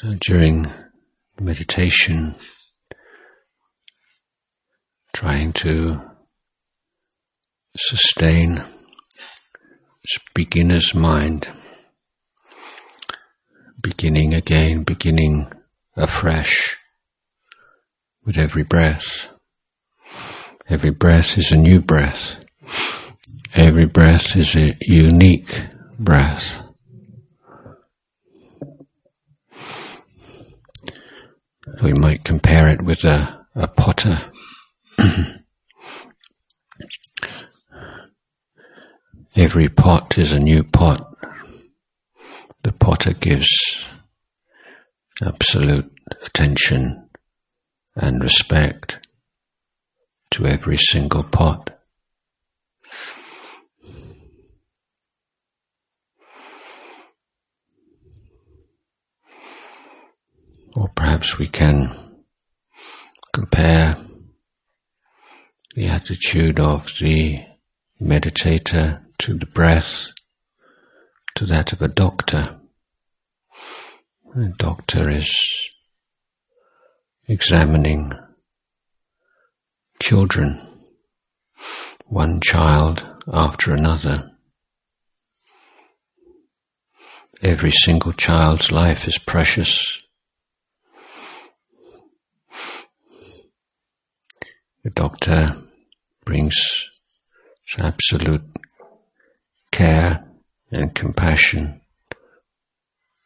So during meditation, trying to sustain beginner's mind, beginning again, beginning afresh with every breath. Every breath is a new breath. Every breath is a unique breath. We might compare it with a, a potter. Every pot is a new pot. The potter gives absolute attention and respect to every single pot. Or perhaps we can compare the attitude of the meditator to the breath to that of a doctor. A doctor is examining children, one child after another. Every single child's life is precious. Doctor brings absolute care and compassion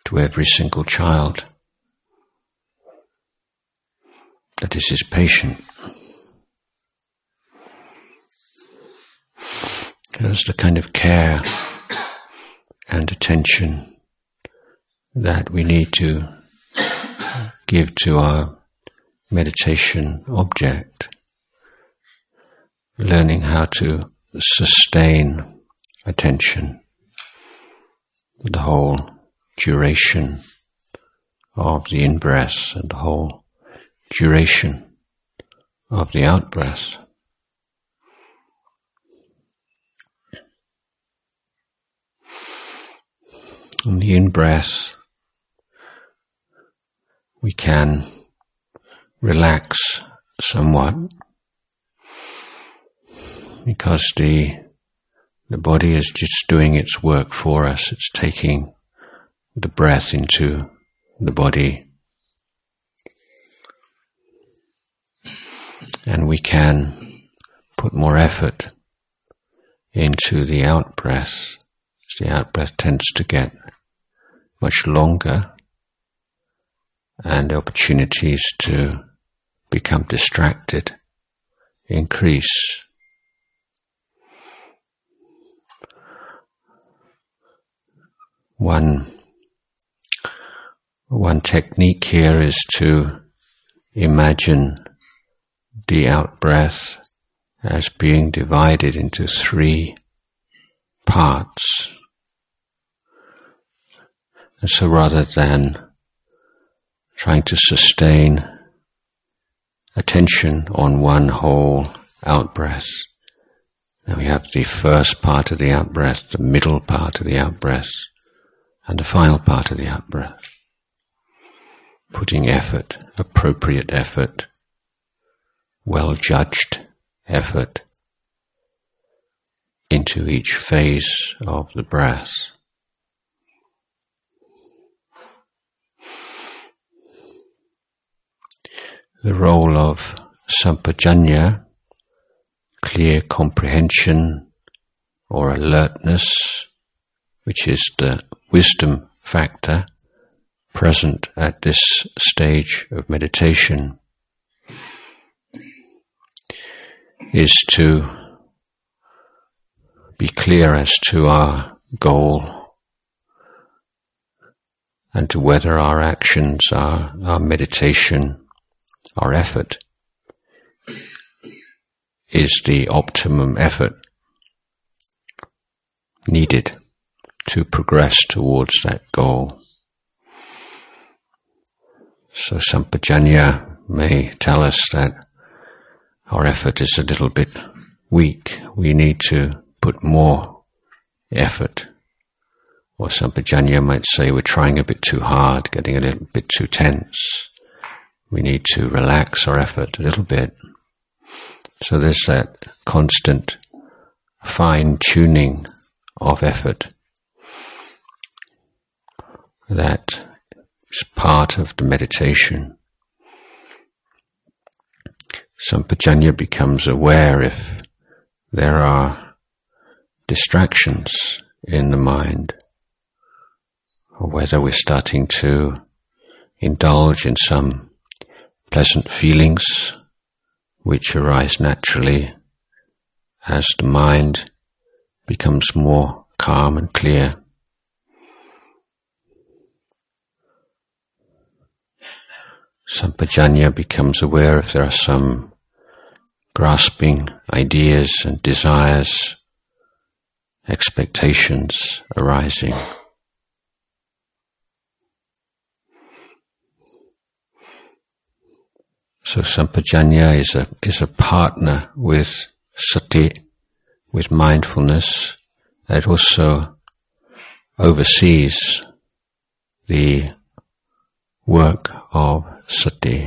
to every single child. That is his patient. There's the kind of care and attention that we need to give to our meditation object learning how to sustain attention the whole duration of the in breath and the whole duration of the out breath. On the in breath, we can relax somewhat because the the body is just doing its work for us. It's taking the breath into the body. And we can put more effort into the out breath. The out breath tends to get much longer and opportunities to become distracted increase. One, one technique here is to imagine the out breath as being divided into three parts. And so rather than trying to sustain attention on one whole out breath, now we have the first part of the out breath, the middle part of the out breath, and the final part of the out breath. Putting effort, appropriate effort, well judged effort into each phase of the breath. The role of sampajanya, clear comprehension or alertness, which is the wisdom factor present at this stage of meditation is to be clear as to our goal and to whether our actions, our, our meditation, our effort is the optimum effort needed to progress towards that goal. So Sampajanya may tell us that our effort is a little bit weak. We need to put more effort Or Sampajanya might say we're trying a bit too hard, getting a little bit too tense. We need to relax our effort a little bit. So there's that constant fine tuning of effort that is part of the meditation. Sampajanya becomes aware if there are distractions in the mind, or whether we're starting to indulge in some pleasant feelings which arise naturally as the mind becomes more calm and clear. Sampajanya becomes aware if there are some grasping ideas and desires, expectations arising. So sampajanya is a, is a partner with sati, with mindfulness, It also oversees the work of sati.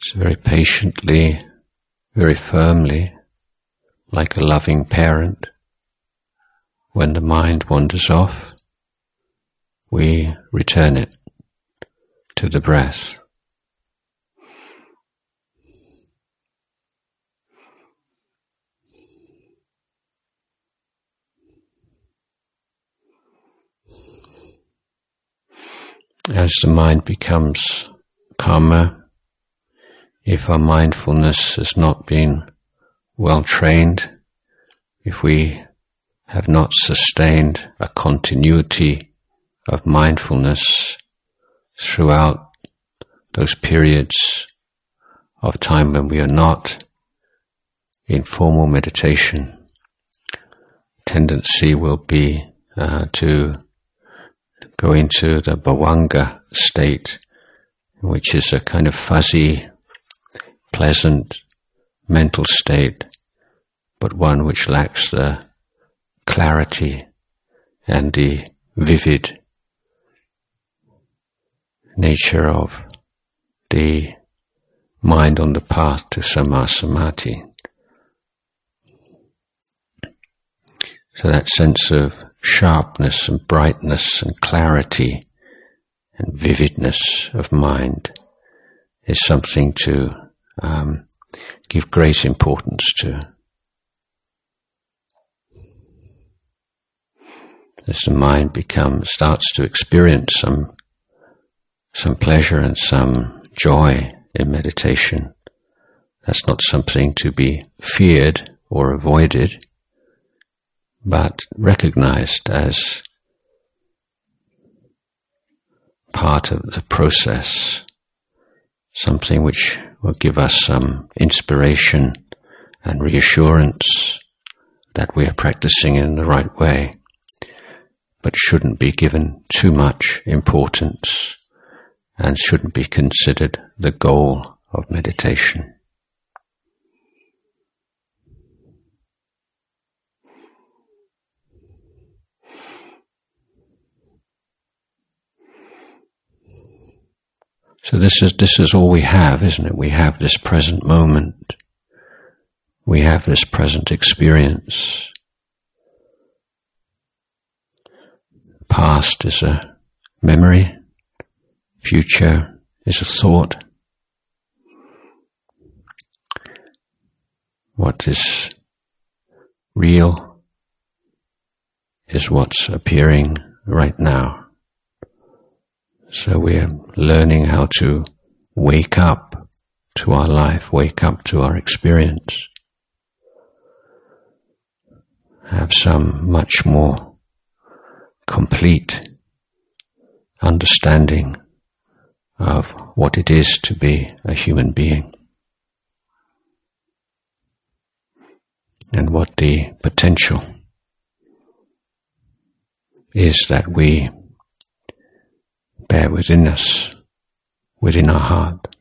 So very patiently, very firmly, like a loving parent, when the mind wanders off, we return it to the breath. As the mind becomes calmer, if our mindfulness has not been well trained, if we have not sustained a continuity of mindfulness throughout those periods of time when we are not in formal meditation, tendency will be uh, to go into the bhavanga state, which is a kind of fuzzy, pleasant mental state, but one which lacks the clarity and the vivid nature of the mind on the path to sammasamadhi. So that sense of sharpness and brightness and clarity and vividness of mind is something to um, give great importance to. As the mind becomes, starts to experience some, some pleasure and some joy in meditation, that's not something to be feared or avoided, but recognized as part of the process, something which will give us some inspiration and reassurance that we are practicing in the right way, but shouldn't be given too much importance and shouldn't be considered the goal of meditation. So this is, this is all we have, isn't it? We have this present moment. We have this present experience. Past is a memory. Future is a thought. What is real is what's appearing right now. So we're learning how to wake up to our life, wake up to our experience, have some much more complete understanding of what it is to be a human being. And what the potential is that we bear within us within our heart.